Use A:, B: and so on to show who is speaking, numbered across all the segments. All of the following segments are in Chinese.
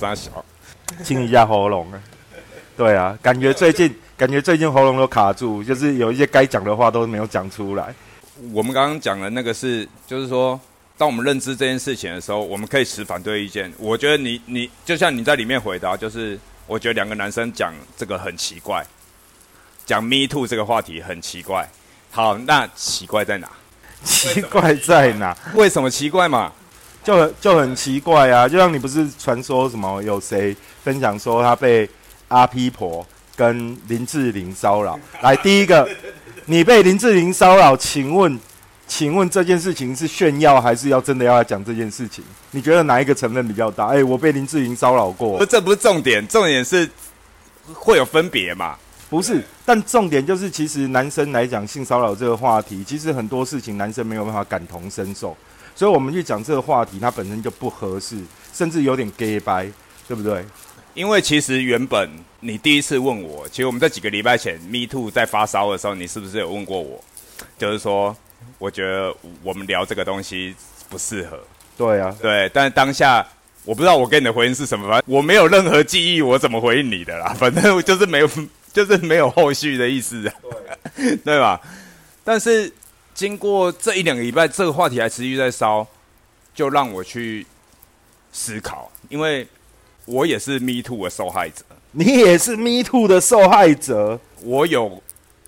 A: 嗯，
B: 傻小，
A: 清一下喉咙啊。对啊，感觉最近感觉最近喉咙都卡住，就是有一些该讲的话都没有讲出来。
B: 我们刚刚讲的那个是，就是说，当我们认知这件事情的时候，我们可以持反对意见。我觉得你你就像你在里面回答，就是我觉得两个男生讲这个很奇怪，讲 Me Too 这个话题很奇怪。好，那奇怪在哪？
A: 奇怪在哪？
B: 为什么奇怪嘛？
A: 就很就很奇怪啊！就像你不是传说什么有谁分享说他被阿 P 婆跟林志玲骚扰？来，第一个，你被林志玲骚扰，请问，请问这件事情是炫耀还是要真的要来讲这件事情？你觉得哪一个成分比较大？哎，我被林志玲骚扰过，
B: 这不是重点，重点是会有分别嘛？
A: 不是，但重点就是，其实男生来讲性骚扰这个话题，其实很多事情男生没有办法感同身受，所以我们去讲这个话题，它本身就不合适，甚至有点 gay 白，对不对？
B: 因为其实原本你第一次问我，其实我们在几个礼拜前 Me Too 在发烧的时候，你是不是有问过我？就是说，我觉得我们聊这个东西不适合。
A: 对啊，
B: 对，但是当下我不知道我给你的回应是什么，反正我没有任何记忆，我怎么回应你的啦？反正就是没有。就是没有后续的意思，对 对吧？但是经过这一两个礼拜，这个话题还持续在烧，就让我去思考，因为我也是 Me Too 的受害者，
A: 你也是 Me Too 的受害者，
B: 我有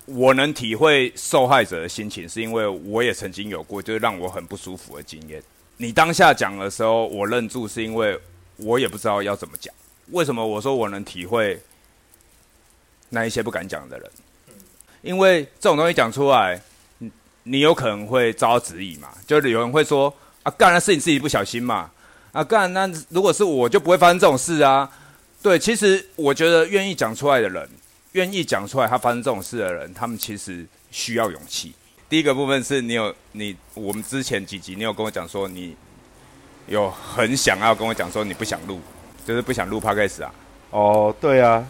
B: 我能体会受害者的心情，是因为我也曾经有过就是让我很不舒服的经验。你当下讲的时候，我愣住，是因为我也不知道要怎么讲。为什么我说我能体会？那一些不敢讲的人，因为这种东西讲出来，你有可能会遭到质疑嘛？就是有人会说：“啊，干那是你自己不小心嘛？”啊，干那如果是我就不会发生这种事啊。对，其实我觉得愿意讲出来的人，愿意讲出来他发生这种事的人，他们其实需要勇气。第一个部分是你有你，我们之前几集你有跟我讲说，你有很想要跟我讲说你不想录，就是不想录 p 开始啊。
A: 哦，对啊。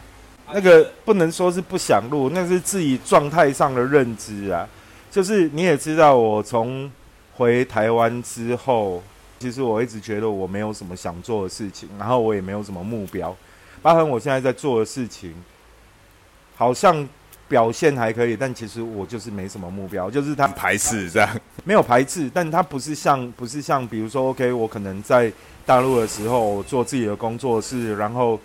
A: 那个不能说是不想录，那是自己状态上的认知啊。就是你也知道，我从回台湾之后，其实我一直觉得我没有什么想做的事情，然后我也没有什么目标。包含我现在在做的事情，好像表现还可以，但其实我就是没什么目标。就是他
B: 排斥这样，
A: 没有排斥，但他不是像不是像，比如说，OK，我可能在大陆的时候做自己的工作室，然后。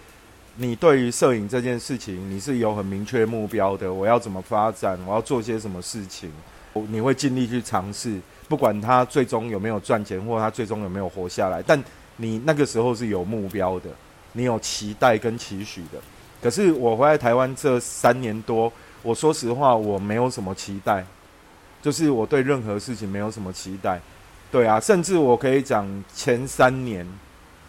A: 你对于摄影这件事情，你是有很明确目标的。我要怎么发展？我要做些什么事情？你会尽力去尝试，不管他最终有没有赚钱，或他最终有没有活下来。但你那个时候是有目标的，你有期待跟期许的。可是我回来台湾这三年多，我说实话，我没有什么期待，就是我对任何事情没有什么期待。对啊，甚至我可以讲前三年。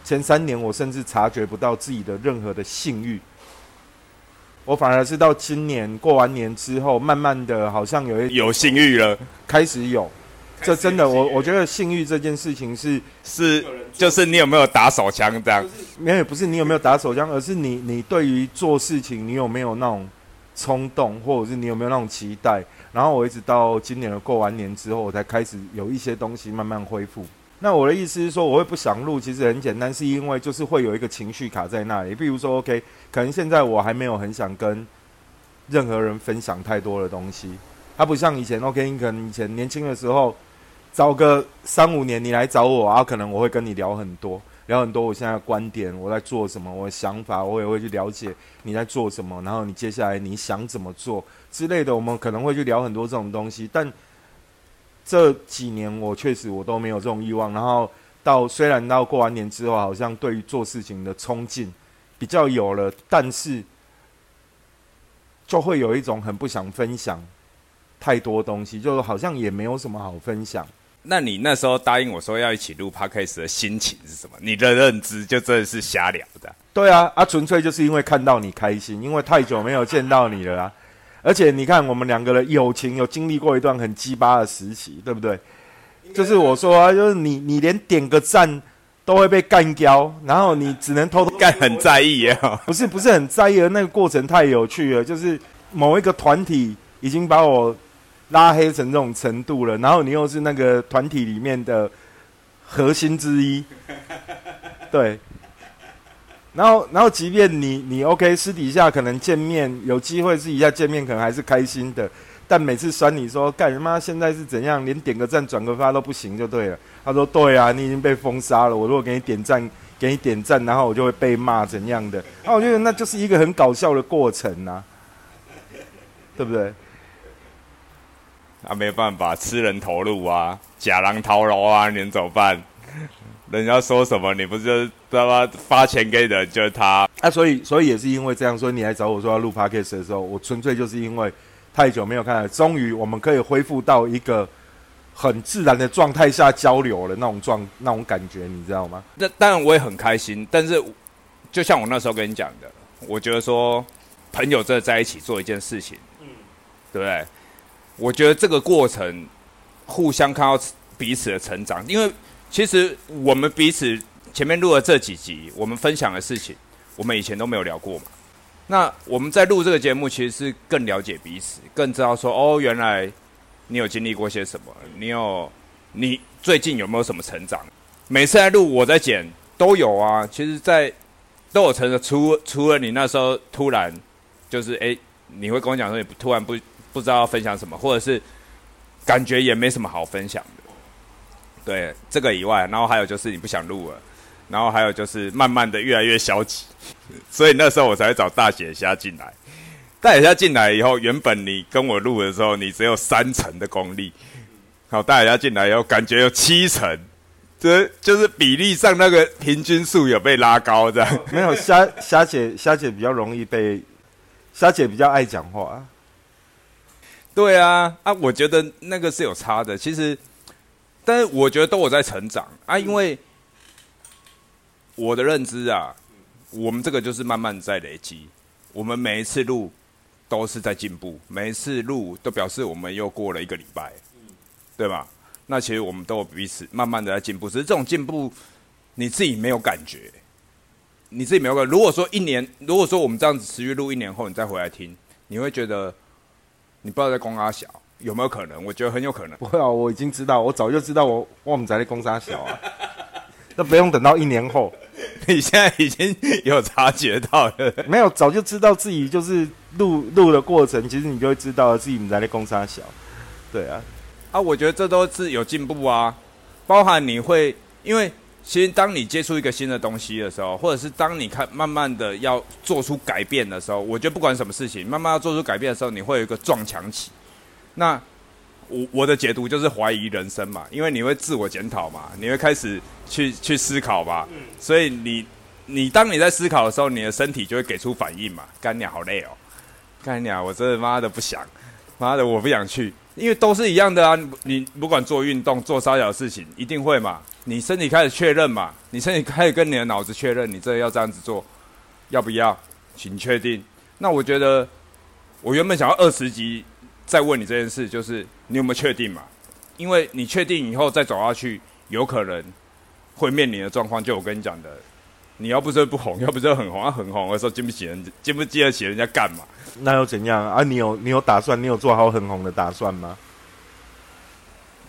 A: 前三年，我甚至察觉不到自己的任何的性欲，我反而是到今年过完年之后，慢慢的好像有一
B: 有性欲了，
A: 开始有。这真的，我我觉得性欲这件事情是
B: 是，就是你有没有打手枪这样？
A: 没有，不是你有没有打手枪，而是你你对于做事情，你有没有那种冲动，或者是你有没有那种期待？然后我一直到今年的过完年之后，我才开始有一些东西慢慢恢复。那我的意思是说，我会不想录，其实很简单，是因为就是会有一个情绪卡在那里。比如说，OK，可能现在我还没有很想跟任何人分享太多的东西。它不像以前，OK，你可能以前年轻的时候，找个三五年你来找我啊，可能我会跟你聊很多，聊很多我现在的观点，我在做什么，我的想法，我也会去了解你在做什么，然后你接下来你想怎么做之类的，我们可能会去聊很多这种东西，但。这几年我确实我都没有这种欲望，然后到虽然到过完年之后，好像对于做事情的冲劲比较有了，但是就会有一种很不想分享太多东西，就好像也没有什么好分享。
B: 那你那时候答应我说要一起录 podcast 的心情是什么？你的认知就真的是瞎聊的？
A: 对啊，啊，纯粹就是因为看到你开心，因为太久没有见到你了啊。而且你看，我们两个人友情有经历过一段很鸡巴的时期，对不对？就是我说啊，就是你，你连点个赞都会被干掉，然后你只能偷偷
B: 干，很在意耶。
A: 不是，不是很在意，那个过程太有趣了。就是某一个团体已经把我拉黑成这种程度了，然后你又是那个团体里面的核心之一。对。然后，然后，即便你你 OK，私底下可能见面有机会私底下见面，可能还是开心的。但每次酸你说干什么？现在是怎样？连点个赞、转个发都不行，就对了。他说：“对啊，你已经被封杀了。我如果给你点赞，给你点赞，然后我就会被骂怎样的？那我觉得那就是一个很搞笑的过程呐，对不对？
B: 啊，没办法，吃人头路啊，假狼逃楼啊，你怎么办？人家说什么，你不是他妈？发钱给人就是他。
A: 啊，所以，所以也是因为这样，所以你来找我说要录 podcast 的时候，我纯粹就是因为太久没有看了，终于我们可以恢复到一个很自然的状态下交流了那种状那种感觉，你知道吗？
B: 那当然我也很开心，但是就像我那时候跟你讲的，我觉得说朋友真的在一起做一件事情，嗯，对不对？我觉得这个过程互相看到彼此的成长，因为。其实我们彼此前面录了这几集，我们分享的事情，我们以前都没有聊过嘛。那我们在录这个节目，其实是更了解彼此，更知道说哦，原来你有经历过些什么，你有你最近有没有什么成长？每次来录，我在剪都有啊。其实，在都有成长，除除了你那时候突然就是哎，你会跟我讲说你突然不不知道要分享什么，或者是感觉也没什么好分享。对这个以外，然后还有就是你不想录了，然后还有就是慢慢的越来越消极，所以那时候我才会找大姐虾进来。大姐虾进来以后，原本你跟我录的时候，你只有三成的功力，好，大姐虾进来以后，感觉有七成，这就是比例上那个平均数有被拉高，这样。
A: 没有虾虾姐虾姐比较容易被虾姐比较爱讲话。
B: 对啊，啊，我觉得那个是有差的，其实。但是我觉得都有在成长啊，因为我的认知啊，我们这个就是慢慢在累积。我们每一次录都是在进步，每一次录都表示我们又过了一个礼拜，对吧？那其实我们都有彼此慢慢的在进步，只是这种进步你自己没有感觉，你自己没有感。如果说一年，如果说我们这样子持续录一年后，你再回来听，你会觉得你不知道在公阿小。有没有可能？我觉得很有可能。
A: 不会啊，我已经知道，我早就知道，我我们在那攻杀小啊，那不用等到一年后，
B: 你现在已经有察觉到了。
A: 没有，早就知道自己就是录录的过程，其实你就会知道自己在那攻杀小。对啊，
B: 啊，我觉得这都是有进步啊，包含你会，因为其实当你接触一个新的东西的时候，或者是当你看慢慢的要做出改变的时候，我觉得不管什么事情，慢慢要做出改变的时候，你会有一个撞墙期。那我我的解读就是怀疑人生嘛，因为你会自我检讨嘛，你会开始去去思考嘛，所以你你当你在思考的时候，你的身体就会给出反应嘛。干鸟好累哦，干鸟我真的妈的不想，妈的我不想去，因为都是一样的啊。你不管做运动做稍小事情，一定会嘛。你身体开始确认嘛，你身体开始跟你的脑子确认，你这要这样子做，要不要？请确定。那我觉得我原本想要二十级。再问你这件事，就是你有没有确定嘛？因为你确定以后再走下去，有可能会面临的状况，就我跟你讲的，你要不是不红，要不是很红，啊很红的时候经不起人，经不经得起人家干嘛？
A: 那又怎样啊？你有你有打算，你有做好很红的打算吗？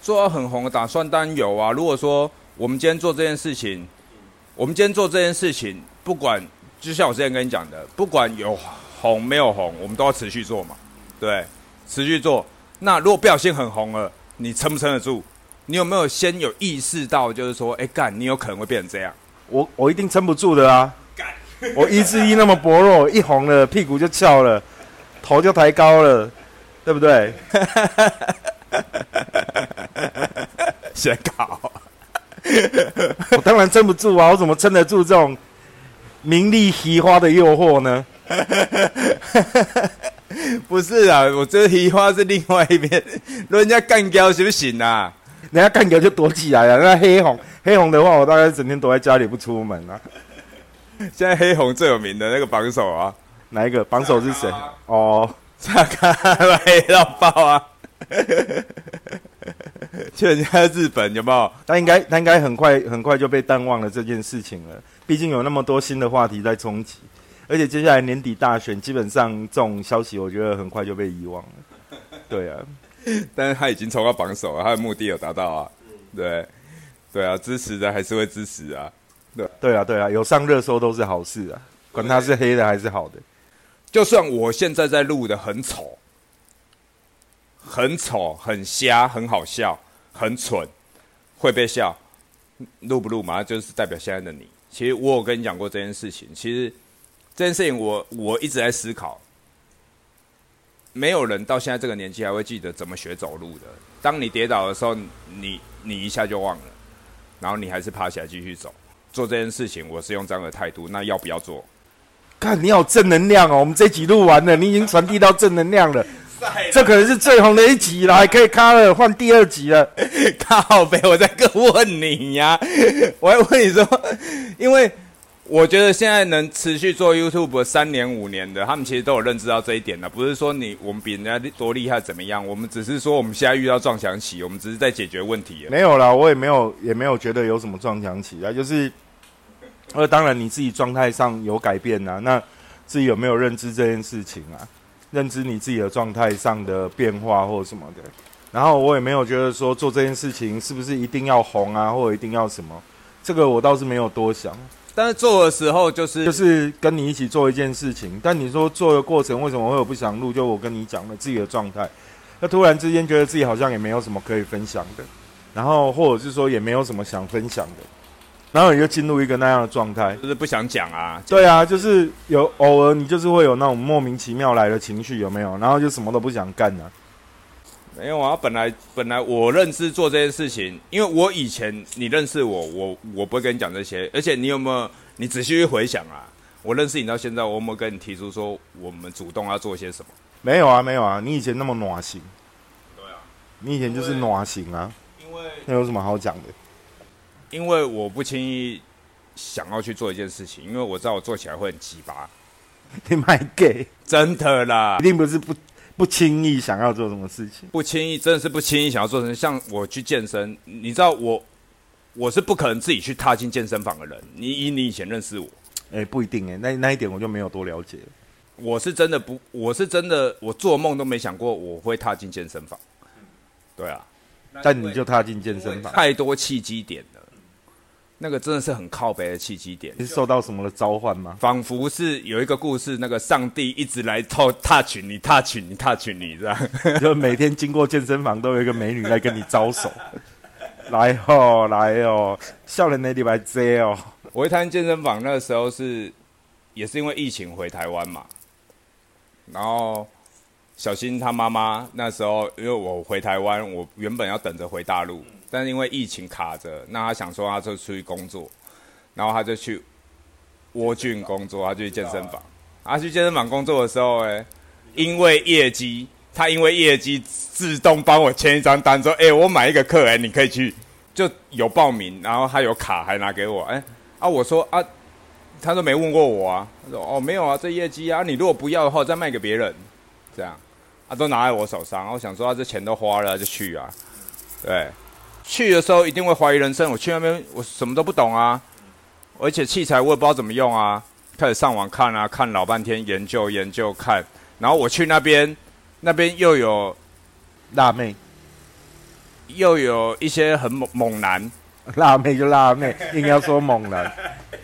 B: 做好很红的打算当然有啊。如果说我们今天做这件事情，我们今天做这件事情，不管就像我之前跟你讲的，不管有红没有红，我们都要持续做嘛，对。持续做，那如果不小心很红了，你撑不撑得住？你有没有先有意识到，就是说，哎干，你有可能会变成这样？
A: 我我一定撑不住的啊！干，我意志力那么薄弱，一红了屁股就翘了，头就抬高了，对不对？
B: 先搞，
A: 我当然撑不住啊！我怎么撑得住这种名利奇花的诱惑呢？
B: 不是啊，我这提花是另外一边，人家干掉行不行啊？
A: 人家干掉就躲起来了。那黑红黑红的话，我大概整天躲在家里不出门啊。
B: 现在黑红最有名的那个榜首啊，
A: 哪一个榜首是谁？哦，
B: 查看黑到爆啊！去人家日本有没有？
A: 他应该他应该很快很快就被淡忘了这件事情了。毕竟有那么多新的话题在冲击。而且接下来年底大选，基本上这种消息，我觉得很快就被遗忘了。对啊，
B: 但是他已经冲到榜首了，他的目的有达到啊。对，对啊，支持的还是会支持啊。
A: 对对啊，对啊，有上热搜都是好事啊，管他是黑的还是好的。
B: 就算我现在在录的很丑，很丑、很瞎、很好笑、很蠢，会被笑，录不录嘛？就是代表现在的你。其实我有跟你讲过这件事情。其实这件事情，我我一直在思考。没有人到现在这个年纪还会记得怎么学走路的。当你跌倒的时候，你你一下就忘了，然后你还是爬起来继续走。做这件事情，我是用这样的态度。那要不要做？
A: 看你好正能量哦！我们这集录完了，你已经传递到正能量了。这可能是最红的一集了，还可以卡了换第二集了。
B: 靠呗，我在个问你呀，我还问你说，因为我觉得现在能持续做 YouTube 三年五年的，他们其实都有认知到这一点的。不是说你我们比人家多厉害怎么样，我们只是说我们现在遇到撞墙期，我们只是在解决问题。
A: 没有啦，我也没有也没有觉得有什么撞墙期啊，就是，呃，当然你自己状态上有改变啊，那自己有没有认知这件事情啊？认知你自己的状态上的变化或什么的，然后我也没有觉得说做这件事情是不是一定要红啊，或者一定要什么，这个我倒是没有多想。
B: 但是做的时候就是
A: 就是跟你一起做一件事情，但你说做的过程为什么会有不想录？就我跟你讲了自己的状态，那突然之间觉得自己好像也没有什么可以分享的，然后或者是说也没有什么想分享的。然后你就进入一个那样的状态，
B: 就是不想讲啊。
A: 对啊，就是有偶尔你就是会有那种莫名其妙来的情绪，有没有？然后就什么都不想干呢？
B: 没有啊，本来本来我认知做这件事情，因为我以前你认识我，我我不会跟你讲这些。而且你有没有？你仔细去回想啊，我认识你到现在，我有没有跟你提出说我们主动要做些什么？
A: 没有啊，没有啊。你以前那么暖心，
B: 对啊，
A: 你以前就是暖心啊。
B: 因为
A: 那有什么好讲的？
B: 因为我不轻易想要去做一件事情，因为我知道我做起来会很鸡巴。
A: 你卖 gay，
B: 真的啦，
A: 一定不是不不轻易想要做什么事情，
B: 不轻易真的是不轻易想要做成。像我去健身，你知道我我是不可能自己去踏进健身房的人。你以你以前认识我，
A: 哎，不一定哎，那那一点我就没有多了解。
B: 我是真的不，我是真的，我做梦都没想过我会踏进健身房。对啊，
A: 但你就踏进健身房，
B: 太多契机点了。那个真的是很靠北的契机点，
A: 是受到什么的召唤吗？
B: 仿佛是有一个故事，那个上帝一直来透 touch 你，touch 你，touch 你，这样
A: 就每天经过健身房都有一个美女来跟你招手，来哦，来哦，笑脸那里白遮哦。
B: 我一谈健身房那个时候是，也是因为疫情回台湾嘛，然后小新他妈妈那时候因为我回台湾，我原本要等着回大陆。但是因为疫情卡着，那他想说他就出去工作，然后他就去蜗郡工作，他就去健身房。他去健身房工作的时候，哎，因为业绩，他因为业绩自动帮我签一张单，说：“哎，我买一个客人，你可以去，就有报名，然后他有卡还拿给我。”哎，啊，我说啊，他都没问过我啊，他说：“哦，没有啊，这业绩啊，你如果不要的话，再卖给别人。”这样，啊，都拿在我手上，我想说，啊，这钱都花了，就去啊，对。去的时候一定会怀疑人生。我去那边，我什么都不懂啊，而且器材我也不知道怎么用啊。开始上网看啊，看老半天，研究研究看。然后我去那边，那边又有
A: 辣妹，
B: 又有一些很猛猛男。
A: 辣妹就辣妹，硬要说猛男，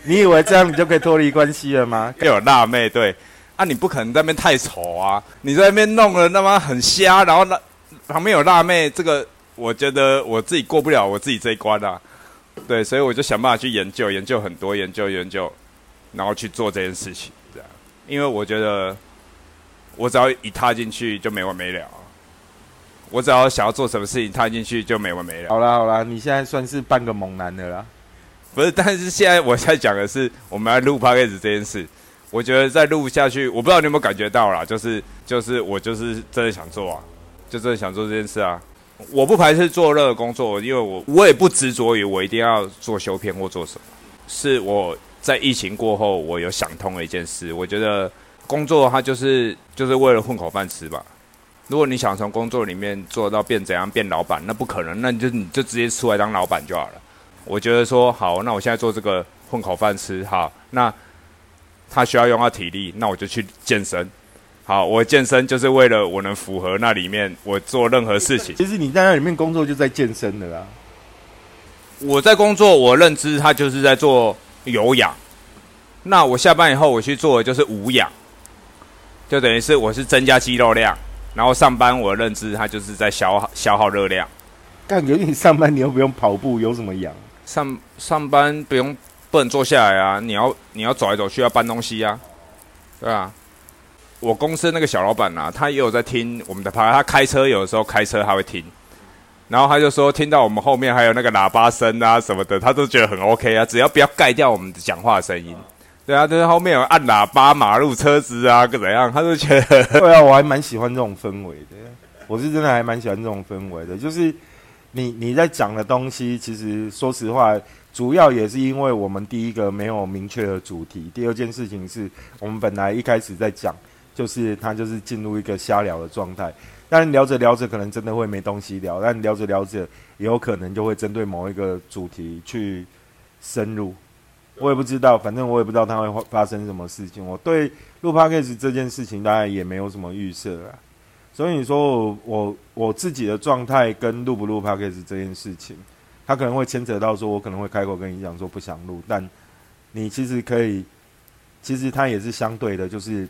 A: 你以为这样你就可以脱离关系了吗？
B: 又有辣妹，对啊，你不可能在那边太丑啊。你在那边弄了那么很瞎，然后那旁边有辣妹，这个。我觉得我自己过不了我自己这一关啊，对，所以我就想办法去研究，研究很多，研究研究，然后去做这件事情，这样，因为我觉得我只要一踏进去就没完没了，我只要想要做什么事情踏进去就没完没了。
A: 好啦好啦，你现在算是半个猛男的啦，
B: 不是？但是现在我在讲的是我们要录 p o d c a s 这件事，我觉得再录下去，我不知道你有没有感觉到啦，就是就是我就是真的想做啊，就真的想做这件事啊。我不排斥做任何工作，因为我我也不执着于我一定要做修片或做什么。是我在疫情过后，我有想通了一件事。我觉得工作它就是就是为了混口饭吃吧。如果你想从工作里面做到变怎样变老板，那不可能，那你就你就直接出来当老板就好了。我觉得说好，那我现在做这个混口饭吃，好，那他需要用到体力，那我就去健身。好，我健身就是为了我能符合那里面我做任何事情。
A: 其实你在那里面工作就在健身的啦。
B: 我在工作，我认知他就是在做有氧。那我下班以后，我去做的就是无氧，就等于是我是增加肌肉量，然后上班我认知它就是在消耗消耗热量。
A: 感觉你上班你又不用跑步，有什么氧？
B: 上上班不用不能坐下来啊，你要你要走来走去，要搬东西啊，对啊。我公司那个小老板啊，他也有在听我们的趴，他开车有的时候开车他会听，然后他就说听到我们后面还有那个喇叭声啊什么的，他都觉得很 OK 啊，只要不要盖掉我们的讲话声音。对啊，就是后面有按喇叭、马路、车子啊，怎样，他就觉得。
A: 对啊，我还蛮喜欢这种氛围的。我是真的还蛮喜欢这种氛围的，就是你你在讲的东西，其实说实话，主要也是因为我们第一个没有明确的主题，第二件事情是我们本来一开始在讲。就是他就是进入一个瞎聊的状态，但聊着聊着可能真的会没东西聊，但聊着聊着也有可能就会针对某一个主题去深入。我也不知道，反正我也不知道他会发生什么事情。我对录 podcast 这件事情当然也没有什么预设啊，所以你说我我自己的状态跟录不录 podcast 这件事情，他可能会牵扯到说我可能会开口跟你讲说不想录，但你其实可以，其实他也是相对的，就是。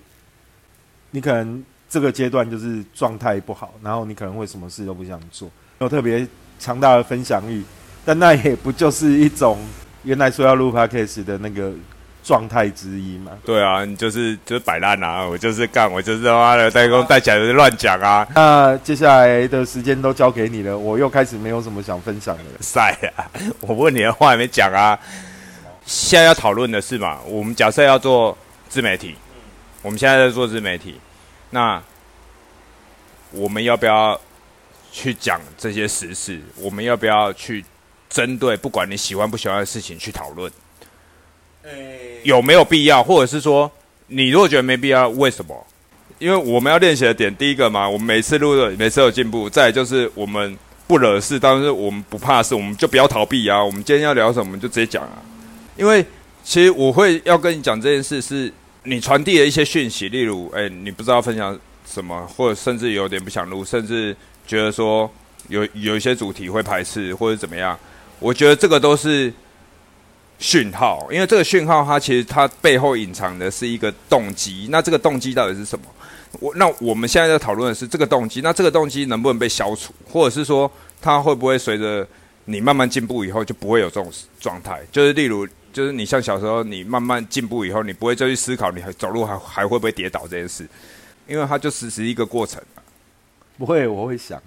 A: 你可能这个阶段就是状态不好，然后你可能会什么事都不想做，有特别强大的分享欲，但那也不就是一种原来说要录 podcast 的那个状态之一嘛？
B: 对啊，你就是就是摆烂啊，我就是干，我就是他妈的带工带起来就乱讲啊。
A: 那接下来的时间都交给你了，我又开始没有什么想分享的了。
B: 晒啊！我问你的话还没讲啊。现在要讨论的是嘛？我们假设要做自媒体。我们现在在做自媒体，那我们要不要去讲这些实事？我们要不要去针对不管你喜欢不喜欢的事情去讨论？有没有必要？或者是说，你如果觉得没必要，为什么？因为我们要练习的点，第一个嘛，我们每次录的每次有进步；再就是我们不惹事，但是我们不怕事，我们就不要逃避啊。我们今天要聊什么，我们就直接讲啊。因为其实我会要跟你讲这件事是。你传递的一些讯息，例如，哎，你不知道分享什么，或者甚至有点不想录，甚至觉得说有有一些主题会排斥或者怎么样，我觉得这个都是讯号，因为这个讯号它其实它背后隐藏的是一个动机，那这个动机到底是什么？我那我们现在在讨论的是这个动机，那这个动机能不能被消除，或者是说它会不会随着你慢慢进步以后就不会有这种状态？就是例如。就是你像小时候，你慢慢进步以后，你不会再去思考你还走路还还会不会跌倒这件事，因为它就只是一个过程。
A: 不会，我会想，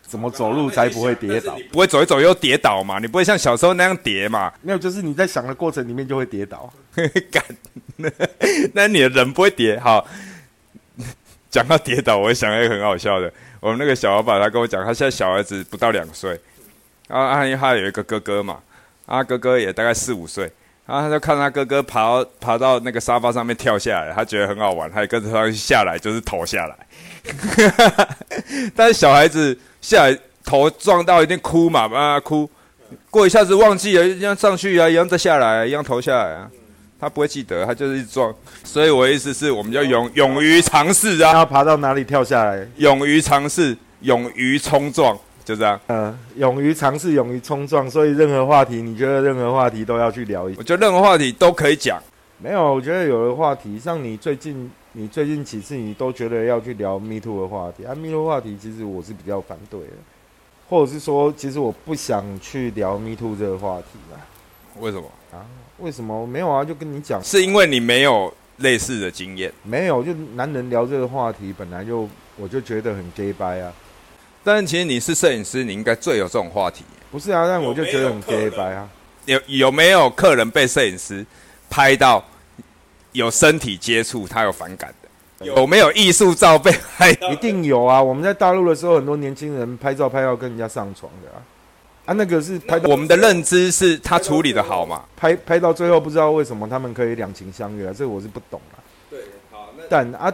A: 怎么走路才不会跌倒？
B: 不会走一走又跌倒嘛？你不会像小时候那样跌嘛？
A: 没有，就是你在想的过程里面就会跌倒。
B: 干，那你的人不会跌。好，讲到跌倒，我想一个很好笑的。我们那个小老板他跟我讲，他现在小儿子不到两岁，然后因为他有一个哥哥嘛，他哥哥也大概四五岁。然后他就看他哥哥爬爬到那个沙发上面跳下来，他觉得很好玩，他也跟着他下来，就是头下来。但是小孩子下来头撞到一定哭嘛，啊哭，过一下子忘记了，一样上去啊，一样再下来，一样头下来啊，他不会记得，他就是一直撞。所以我的意思是，我们要勇勇于尝试啊，
A: 他爬到哪里跳下来，
B: 勇于尝试，勇于冲撞。就这样，
A: 嗯，勇于尝试，勇于冲撞，所以任何话题，你觉得任何话题都要去聊一？
B: 我觉得任何话题都可以讲。
A: 没有，我觉得有的话题，像你最近，你最近几次你都觉得要去聊 Me Too 的话题啊，Me Too 话题其实我是比较反对的，或者是说，其实我不想去聊 Me Too 这个话题啦。
B: 为什么
A: 啊？为什么？没有啊，就跟你讲，
B: 是因为你没有类似的经验。
A: 没有，就男人聊这个话题，本来就我就觉得很 gay 掰啊。
B: 但其实你是摄影师，你应该最有这种话题。
A: 不是啊，但我就觉得很 gay 白啊。
B: 有有没有客人被摄影师拍到有身体接触，他有反感的？有没有艺术照被拍？
A: 一定有啊！我们在大陆的时候，很多年轻人拍照拍到跟人家上床的啊。啊，那个是拍。
B: 我们的认知是他处理的好嘛？
A: 拍拍到最后不知道为什么他们可以两情相悦啊，这个我是不懂啊。
B: 对，好，那
A: 但啊，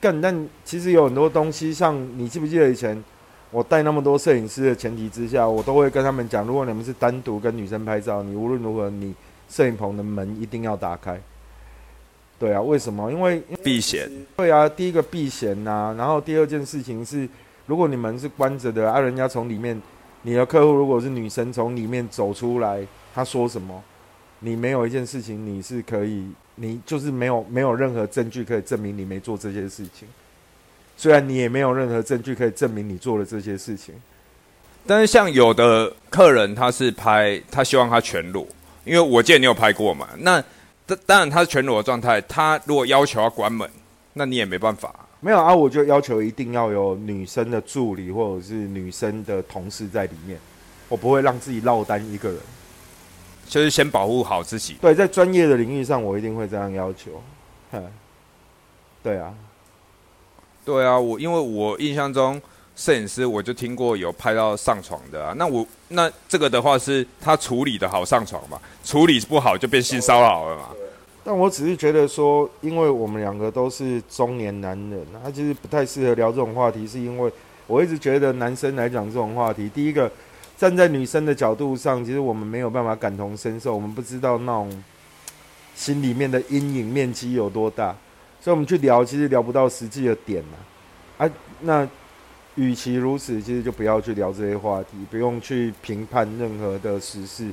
A: 但但其实有很多东西，像你记不记得以前？我带那么多摄影师的前提之下，我都会跟他们讲：如果你们是单独跟女生拍照，你无论如何，你摄影棚的门一定要打开。对啊，为什么？因为
B: 避嫌。
A: 对啊，第一个避嫌呐，然后第二件事情是，如果你们是关着的，啊，人家从里面，你的客户如果是女生从里面走出来，她说什么，你没有一件事情你是可以，你就是没有没有任何证据可以证明你没做这些事情。虽然你也没有任何证据可以证明你做了这些事情，
B: 但是像有的客人他是拍，他希望他全裸，因为我记得你有拍过嘛。那当当然他是全裸的状态，他如果要求要关门，那你也没办法。
A: 没有啊，我就要求一定要有女生的助理或者是女生的同事在里面，我不会让自己落单一个人，
B: 就是先保护好自己。
A: 对，在专业的领域上，我一定会这样要求。对啊。
B: 对啊，我因为我印象中摄影师我就听过有拍到上床的啊，那我那这个的话是他处理的好上床嘛，处理不好就变性骚扰了嘛。
A: 但我只是觉得说，因为我们两个都是中年男人，他其实不太适合聊这种话题，是因为我一直觉得男生来讲这种话题，第一个站在女生的角度上，其实我们没有办法感同身受，我们不知道那种心里面的阴影面积有多大。所以我们去聊，其实聊不到实际的点嘛。啊，那与其如此，其实就不要去聊这些话题，不用去评判任何的时事。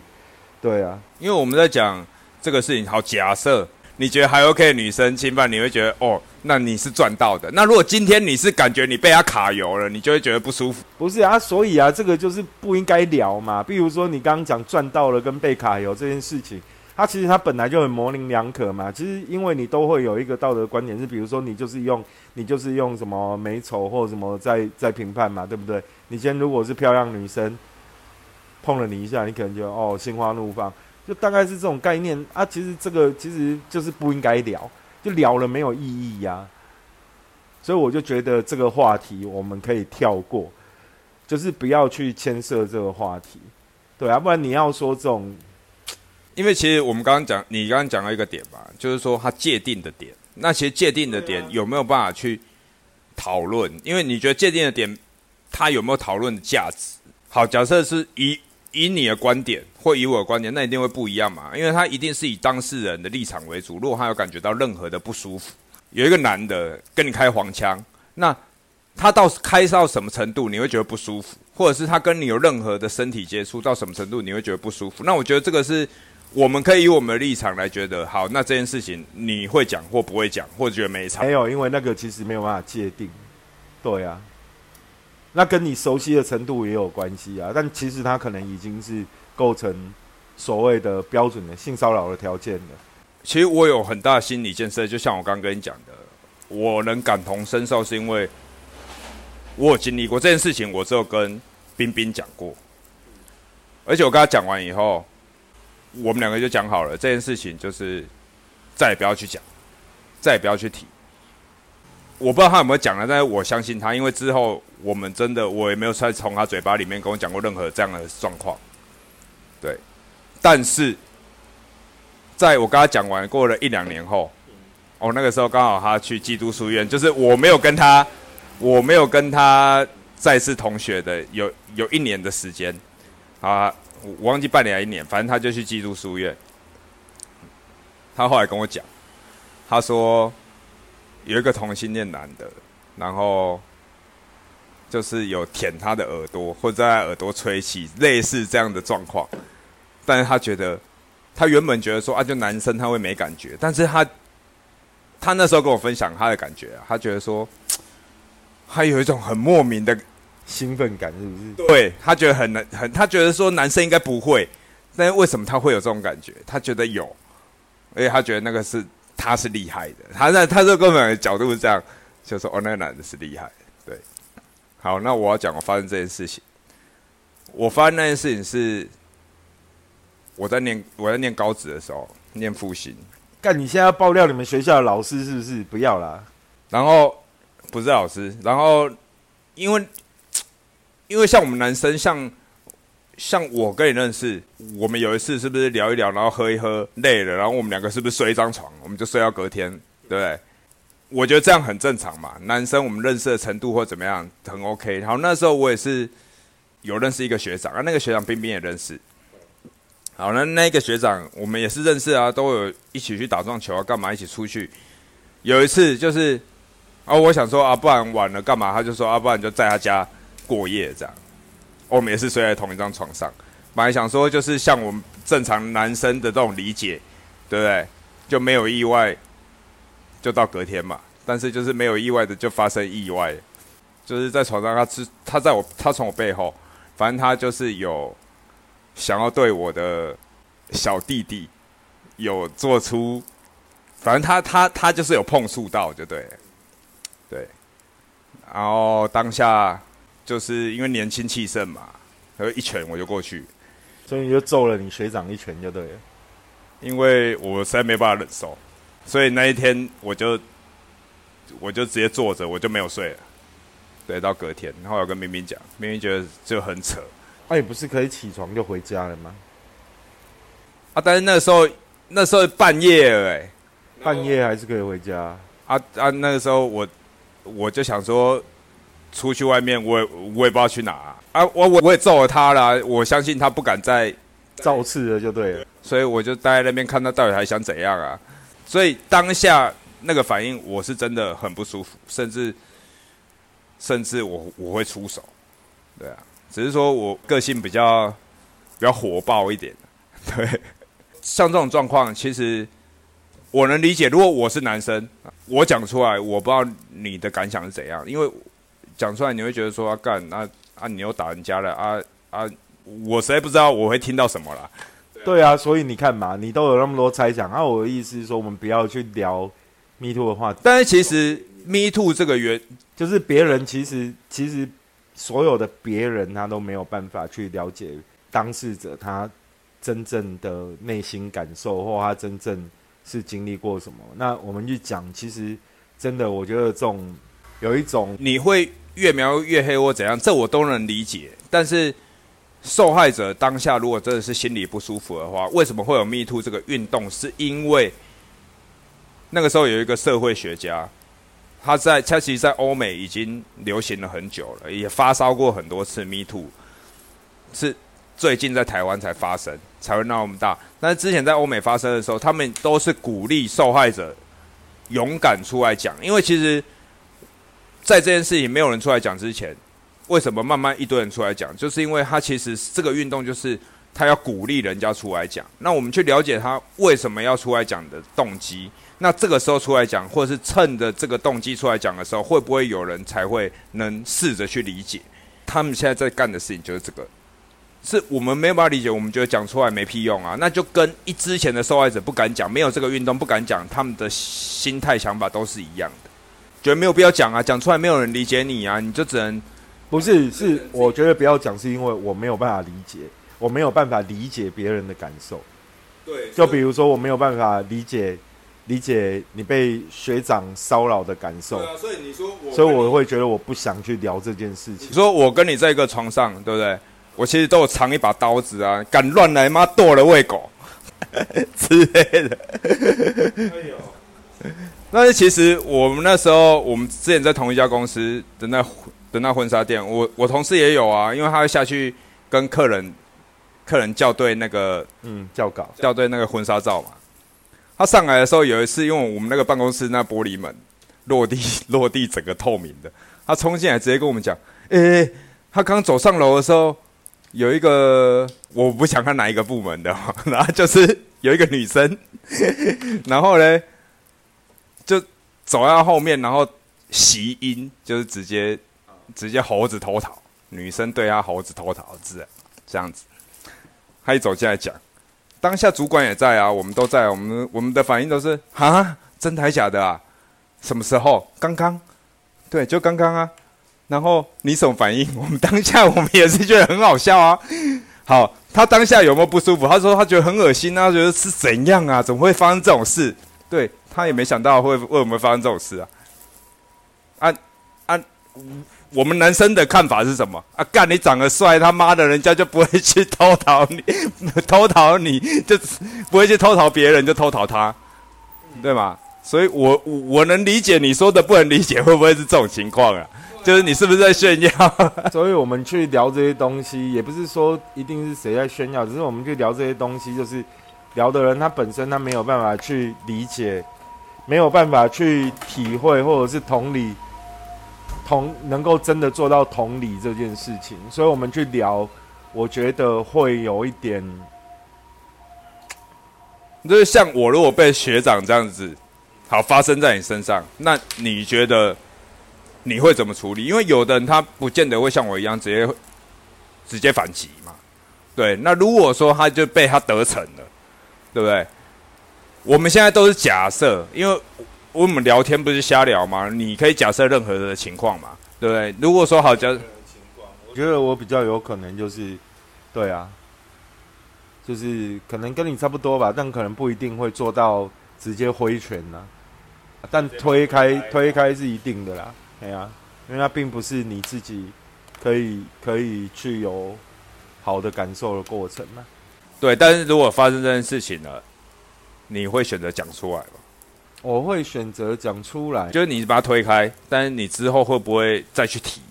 A: 对啊，
B: 因为我们在讲这个事情。好，假设你觉得还 OK 的女生侵犯，你会觉得哦，那你是赚到的。那如果今天你是感觉你被他卡油了，你就会觉得不舒服。
A: 不是啊，所以啊，这个就是不应该聊嘛。比如说你刚刚讲赚到了跟被卡油这件事情。他其实他本来就很模棱两可嘛，其实因为你都会有一个道德观点，是比如说你就是用你就是用什么美丑或什么在在评判嘛，对不对？你今天如果是漂亮女生碰了你一下，你可能就哦心花怒放，就大概是这种概念啊。其实这个其实就是不应该聊，就聊了没有意义呀。所以我就觉得这个话题我们可以跳过，就是不要去牵涉这个话题，对啊，不然你要说这种。
B: 因为其实我们刚刚讲，你刚刚讲到一个点吧，就是说他界定的点。那其实界定的点有没有办法去讨论？因为你觉得界定的点，它有没有讨论的价值？好，假设是以以你的观点或以我的观点，那一定会不一样嘛。因为他一定是以当事人的立场为主。如果他有感觉到任何的不舒服，有一个男的跟你开黄腔，那他到开到什么程度你会觉得不舒服？或者是他跟你有任何的身体接触到什么程度你会觉得不舒服？那我觉得这个是。我们可以以我们的立场来觉得，好，那这件事情你会讲或不会讲，或者觉得没差？
A: 没有，因为那个其实没有办法界定。对啊，那跟你熟悉的程度也有关系啊。但其实他可能已经是构成所谓的标准的性骚扰的条件了。
B: 其实我有很大的心理建设，就像我刚刚跟你讲的，我能感同身受，是因为我有经历过这件事情。我只有跟冰冰讲过，而且我跟他讲完以后。我们两个就讲好了，这件事情就是再也不要去讲，再也不要去提。我不知道他有没有讲了，但是我相信他，因为之后我们真的我也没有再从他嘴巴里面跟我讲过任何这样的状况。对，但是在我跟他讲完过了一两年后，哦，那个时候刚好他去基督书院，就是我没有跟他，我没有跟他再次同学的有有一年的时间啊。我忘记半年还一年，反正他就去基督书院。他后来跟我讲，他说有一个同性恋男的，然后就是有舔他的耳朵，或者在耳朵吹气，类似这样的状况。但是他觉得，他原本觉得说啊，就男生他会没感觉，但是他他那时候跟我分享他的感觉啊，他觉得说，他有一种很莫名的。
A: 兴奋感是不
B: 是？对他觉得很难，很他觉得说男生应该不会，但是为什么他会有这种感觉？他觉得有，而且他觉得那个是他是厉害的。他在他这个根本角度是这样，就说哦，那个男的是厉害。对，好，那我要讲我发生这件事情。我发生那件事情是我在念我在念高职的时候念复兴。
A: 干，你现在要爆料你们学校的老师是不是？不要啦。
B: 然后不是老师，然后因为。因为像我们男生，像像我跟你认识，我们有一次是不是聊一聊，然后喝一喝，累了，然后我们两个是不是睡一张床，我们就睡到隔天，对不对？我觉得这样很正常嘛。男生我们认识的程度或怎么样，很 OK。然后那时候我也是有认识一个学长啊，那个学长冰冰也认识。好，那那个学长我们也是认识啊，都有一起去打撞球啊，干嘛一起出去。有一次就是啊，我想说啊，不然晚了干嘛？他就说啊，不然就在他家。过夜这样，我们也是睡在同一张床上。本来想说就是像我们正常男生的这种理解，对不对？就没有意外，就到隔天嘛。但是就是没有意外的就发生意外，就是在床上，他是他在我他从我背后，反正他就是有想要对我的小弟弟有做出，反正他他他就是有碰触到，就对，对。然后当下就是因为年轻气盛嘛，然后一拳我就过去，
A: 所以你就揍了你学长一拳就对了。
B: 因为我实在没办法忍受，所以那一天我就。我就直接坐着，我就没有睡了。对，到隔天，然后我跟明明讲，明明觉得就很扯。
A: 那也不是可以起床就回家了吗？
B: 啊，但是那时候那时候半夜了，哎，
A: 半夜还是可以回家。
B: 啊啊，那个时候我我就想说，出去外面，我也我也不知道去哪啊。我我我也揍了他了，我相信他不敢再
A: 造次了，就对了。
B: 所以我就待在那边看他到底还想怎样啊。所以当下。那个反应我是真的很不舒服，甚至甚至我我会出手，对啊，只是说我个性比较比较火爆一点，对，像这种状况，其实我能理解。如果我是男生，我讲出来，我不知道你的感想是怎样，因为讲出来你会觉得说干那啊你又打人家了啊啊，我实在不知道我会听到什么啦。
A: 对啊，所以你看嘛，你都有那么多猜想，啊我的意思是说，我们不要去聊。Me Too 的话，
B: 但是其实 Me Too 这个原
A: 就是别人其实其实所有的别人他都没有办法去了解当事者他真正的内心感受，或他真正是经历过什么。那我们去讲，其实真的我觉得这种有一种
B: 你会越描越黑或怎样，这我都能理解。但是受害者当下如果真的是心里不舒服的话，为什么会有 Me Too 这个运动？是因为那个时候有一个社会学家，他在他其实，在欧美已经流行了很久了，也发烧过很多次。Me too，是最近在台湾才发生，才会闹那么大。但是之前在欧美发生的时候，他们都是鼓励受害者勇敢出来讲，因为其实，在这件事情没有人出来讲之前，为什么慢慢一堆人出来讲？就是因为他其实这个运动就是他要鼓励人家出来讲。那我们去了解他为什么要出来讲的动机。那这个时候出来讲，或者是趁着这个动机出来讲的时候，会不会有人才会能试着去理解？他们现在在干的事情就是这个，是我们没有办法理解，我们觉得讲出来没屁用啊。那就跟一之前的受害者不敢讲，没有这个运动不敢讲，他们的心态想法都是一样的，觉得没有必要讲啊，讲出来没有人理解你啊，你就只能
A: 不是是，我觉得不要讲，是因为我没有办法理解，我没有办法理解别人的感受。
B: 对，
A: 就比如说我没有办法理解。理解你被学长骚扰的感受，
B: 对啊，所以你说我，
A: 所以我会觉得我不想去聊这件事情。
B: 你说我跟你在一个床上，对不对？我其实都有藏一把刀子啊，敢乱来妈剁了喂狗 之类的。哎呦，那其实我们那时候，我们之前在同一家公司的那的那婚纱店，我我同事也有啊，因为他会下去跟客人客人校对那个
A: 嗯校稿
B: 校对那个婚纱照嘛。他上来的时候，有一次，因为我们那个办公室那玻璃门落地 落地整个透明的，他冲进来直接跟我们讲：“诶，他刚走上楼的时候，有一个我不想看哪一个部门的，然后就是有一个女生，然后呢就走到后面，然后袭音，就是直接直接猴子偷桃，女生对他猴子偷桃子这样子，他一走进来讲。”当下主管也在啊，我们都在，我们我们的反应都是啊，真的还假的啊？什么时候？刚刚？对，就刚刚啊。然后你什么反应？我们当下我们也是觉得很好笑啊。好，他当下有没有不舒服？他说他觉得很恶心啊，觉得是怎样啊？怎么会发生这种事？对他也没想到会为我们发生这种事啊？啊啊！我们男生的看法是什么啊？干你长得帅，他妈的，人家就不会去偷逃你，偷逃你就不会去偷逃别人，就偷逃他，对吗？所以，我我我能理解你说的，不能理解会不会是这种情况啊？就是你是不是在炫耀？
A: 所以我们去聊这些东西，也不是说一定是谁在炫耀，只是我们去聊这些东西，就是聊的人他本身他没有办法去理解，没有办法去体会，或者是同理。同能够真的做到同理这件事情，所以我们去聊，我觉得会有一点，
B: 就是像我如果被学长这样子，好发生在你身上，那你觉得你会怎么处理？因为有的人他不见得会像我一样直接直接反击嘛，对。那如果说他就被他得逞了，对不对？我们现在都是假设，因为我们聊天不是瞎聊吗？你可以假设任何的情况嘛，对不对？如果说好假，
A: 我觉得我比较有可能就是，对啊，就是可能跟你差不多吧，但可能不一定会做到直接挥拳呐，但推开推开是一定的啦，对啊，因为它并不是你自己可以可以去有好的感受的过程嘛。
B: 对，但是如果发生这件事情了。你会选择讲出来吗？
A: 我会选择讲出来，
B: 就是你把它推开，但是你之后会不会再去提？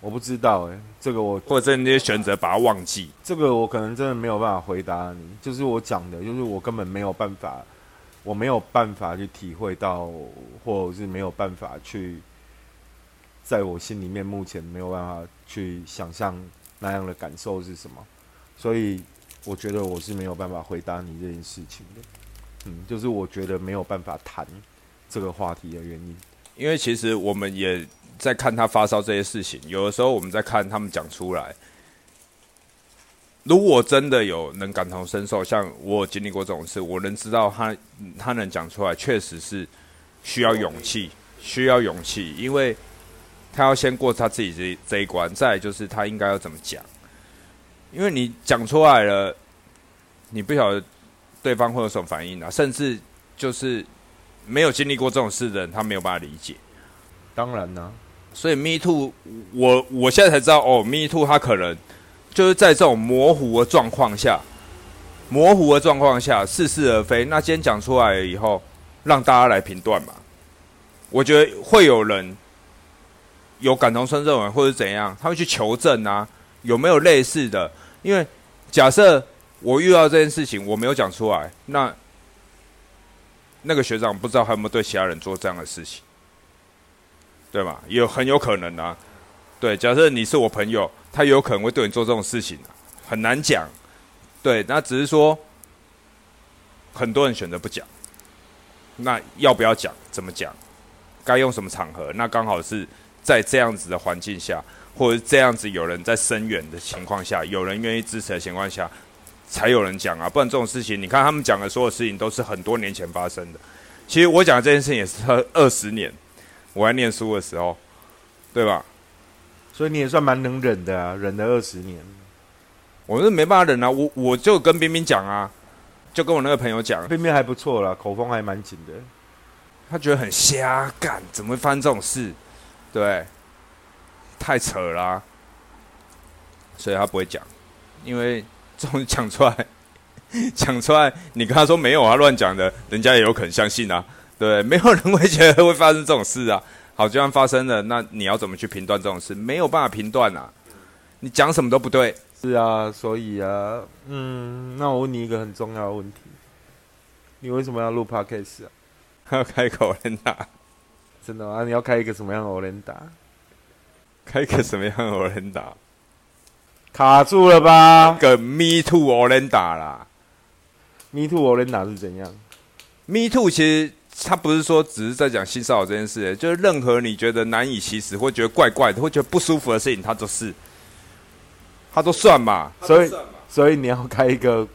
A: 我不知道哎，这个我
B: 或者你些选择把它忘记，
A: 这个我可能真的没有办法回答你。就是我讲的，就是我根本没有办法，我没有办法去体会到，或者是没有办法去，在我心里面目前没有办法去想象那样的感受是什么，所以我觉得我是没有办法回答你这件事情的。嗯，就是我觉得没有办法谈这个话题的原因，
B: 因为其实我们也在看他发烧这些事情，有的时候我们在看他们讲出来，如果真的有能感同身受，像我经历过这种事，我能知道他他能讲出来，确实是需要勇气，需要勇气，因为他要先过他自己这这一关，再就是他应该要怎么讲，因为你讲出来了，你不晓得。对方会有什么反应呢？甚至就是没有经历过这种事的人，他没有办法理解。
A: 当然呢，
B: 所以 Me Too，我我现在才知道哦，Me Too，他可能就是在这种模糊的状况下，模糊的状况下似是而非。那今天讲出来以后，让大家来评断嘛。我觉得会有人有感同身受，或者怎样，他会去求证啊，有没有类似的？因为假设。我遇到这件事情，我没有讲出来。那那个学长不知道还有没有对其他人做这样的事情，对吧？有很有可能啊。对，假设你是我朋友，他有可能会对你做这种事情，很难讲。对，那只是说很多人选择不讲。那要不要讲？怎么讲？该用什么场合？那刚好是在这样子的环境下，或者这样子有人在声援的情况下，有人愿意支持的情况下。才有人讲啊，不然这种事情，你看他们讲的所有事情都是很多年前发生的。其实我讲的这件事情也是二十年，我在念书的时候，对吧？
A: 所以你也算蛮能忍的啊，忍了二十年。
B: 我是没办法忍啊，我我就跟冰冰讲啊，就跟我那个朋友讲，
A: 冰冰还不错啦，口风还蛮紧的。
B: 他觉得很瞎干，怎么会发生这种事？对，太扯啦，所以他不会讲，因为。这种讲出来，讲出来，你跟他说没有啊，乱讲的，人家也有可能相信啊，对，没有人会觉得会发生这种事啊。好，就算发生了，那你要怎么去评断这种事？没有办法评断啊，你讲什么都不对。
A: 是啊，所以啊，嗯，那我问你一个很重要的问题，你为什么要录 podcast 啊？
B: 要开口连打？
A: 真的吗？你要开一个什么样的欧连打？
B: 开一个什么样的欧连打？
A: 卡住了吧？
B: 个 Me Too 我连打啦
A: ，Me Too 我连打是怎样
B: ？Me Too 其实他不是说只是在讲性骚扰这件事，就是任何你觉得难以启齿或觉得怪怪的或觉得不舒服的事情，他都是，他都算嘛。
A: 所以，所以你要开一个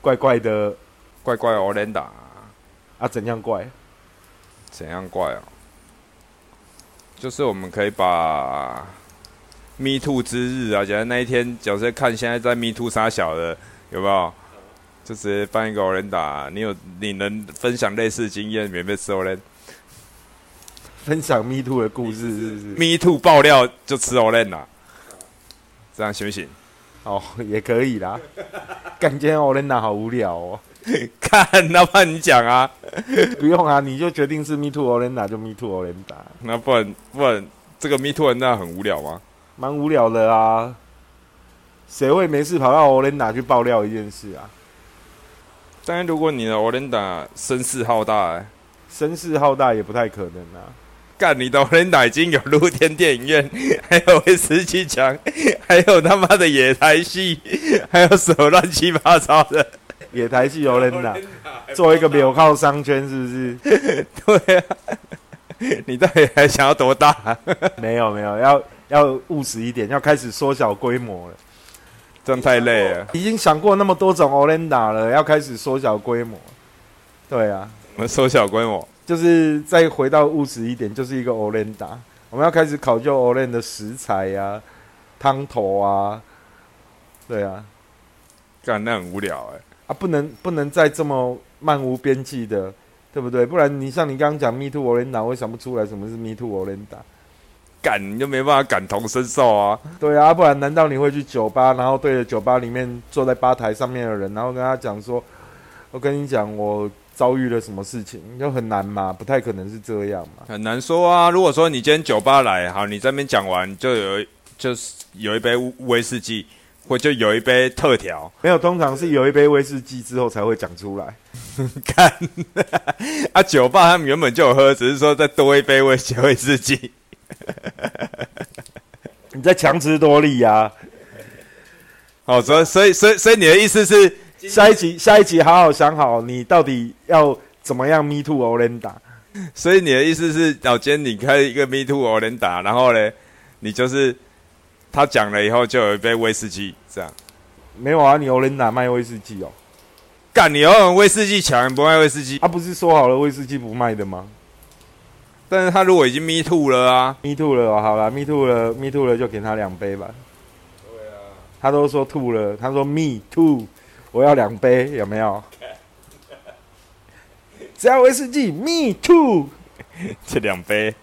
A: 怪怪的
B: 怪怪我连打
A: 啊？怎样怪？
B: 怎样怪哦？就是我们可以把。Me Too 之日啊！假如那一天，假设看现在在 Me Too 杀小的有没有，就直接办一个 Orenda，。你有你能分享类似经验，免费吃 Orenda
A: 分享 Me Too 的故事 是不是
B: ？Me Too 爆料就吃 Orenda，这样行不行？
A: 哦，也可以啦。感觉 Orenda 好无聊哦。
B: 看，那不然你讲啊？
A: 不用啊，你就决定是 Me too Orenda 就 Me too Orenda。
B: 那不然不然这个 Me Too o r e 很无聊吗？
A: 蛮无聊的啊，谁会没事跑到欧琳达去爆料一件事啊？
B: 当然，如果你的欧琳达声势浩大，
A: 声势浩大也不太可能啊。
B: 干你的人奶已经有露天电影院，还有威士忌墙，还有他妈的野台戏，还有什么乱七八糟的
A: 野台戏有人打，做一个 纽靠商圈是不是？
B: 对啊，你到底还想要多大？
A: 没有没有，要要务实一点，要开始缩小规模了。
B: 这样太累了。
A: 已经想过那么多种 Olenda 了，要开始缩小规模。对啊，
B: 我们缩小规模，
A: 就是再回到务实一点，就是一个 Olenda。我们要开始考究 Olen 的食材呀、汤头啊。对啊，
B: 干那很无聊哎、
A: 啊，不能不能再这么漫无边际的，对不对？不然你像你刚刚讲 Me Too Olenda，我也想不出来什么是 Me Too Olenda。
B: 感你就没办法感同身受啊！
A: 对啊，不然难道你会去酒吧，然后对着酒吧里面坐在吧台上面的人，然后跟他讲说：“我跟你讲，我遭遇了什么事情？”就很难嘛，不太可能是这样嘛。
B: 很难说啊。如果说你今天酒吧来，好，你这边讲完就有就是有一杯威士忌，或就有一杯特调，
A: 没有，通常是有一杯威士忌之后才会讲出来。
B: 看 啊，酒吧他们原本就有喝，只是说再多一杯威威士忌。
A: 你在强词夺理呀、
B: 好，所以所以所以所以你的意思是，
A: 下一集，下一集好好想好，你到底要怎么样 Me Too Olenda？
B: 所以你的意思是，老今天你开一个 Me Too Olenda，，然后呢，你就是他讲了以后就有一杯威士忌，这样
A: 没有啊，你 Olenda 卖威士忌哦。
B: 干你要威士忌强，你不卖威士忌，
A: 他、不是说好了威士忌不卖的吗
B: 但是他如果已经 Me Too 了啊
A: ，？Me Too 了，好了，Me Too 了，Me Too 了，就给他两杯吧。
B: 对啊，
A: 他都说吐了，他说 me too，我要两杯，有没有？只要威士忌，me too。
B: 这两杯，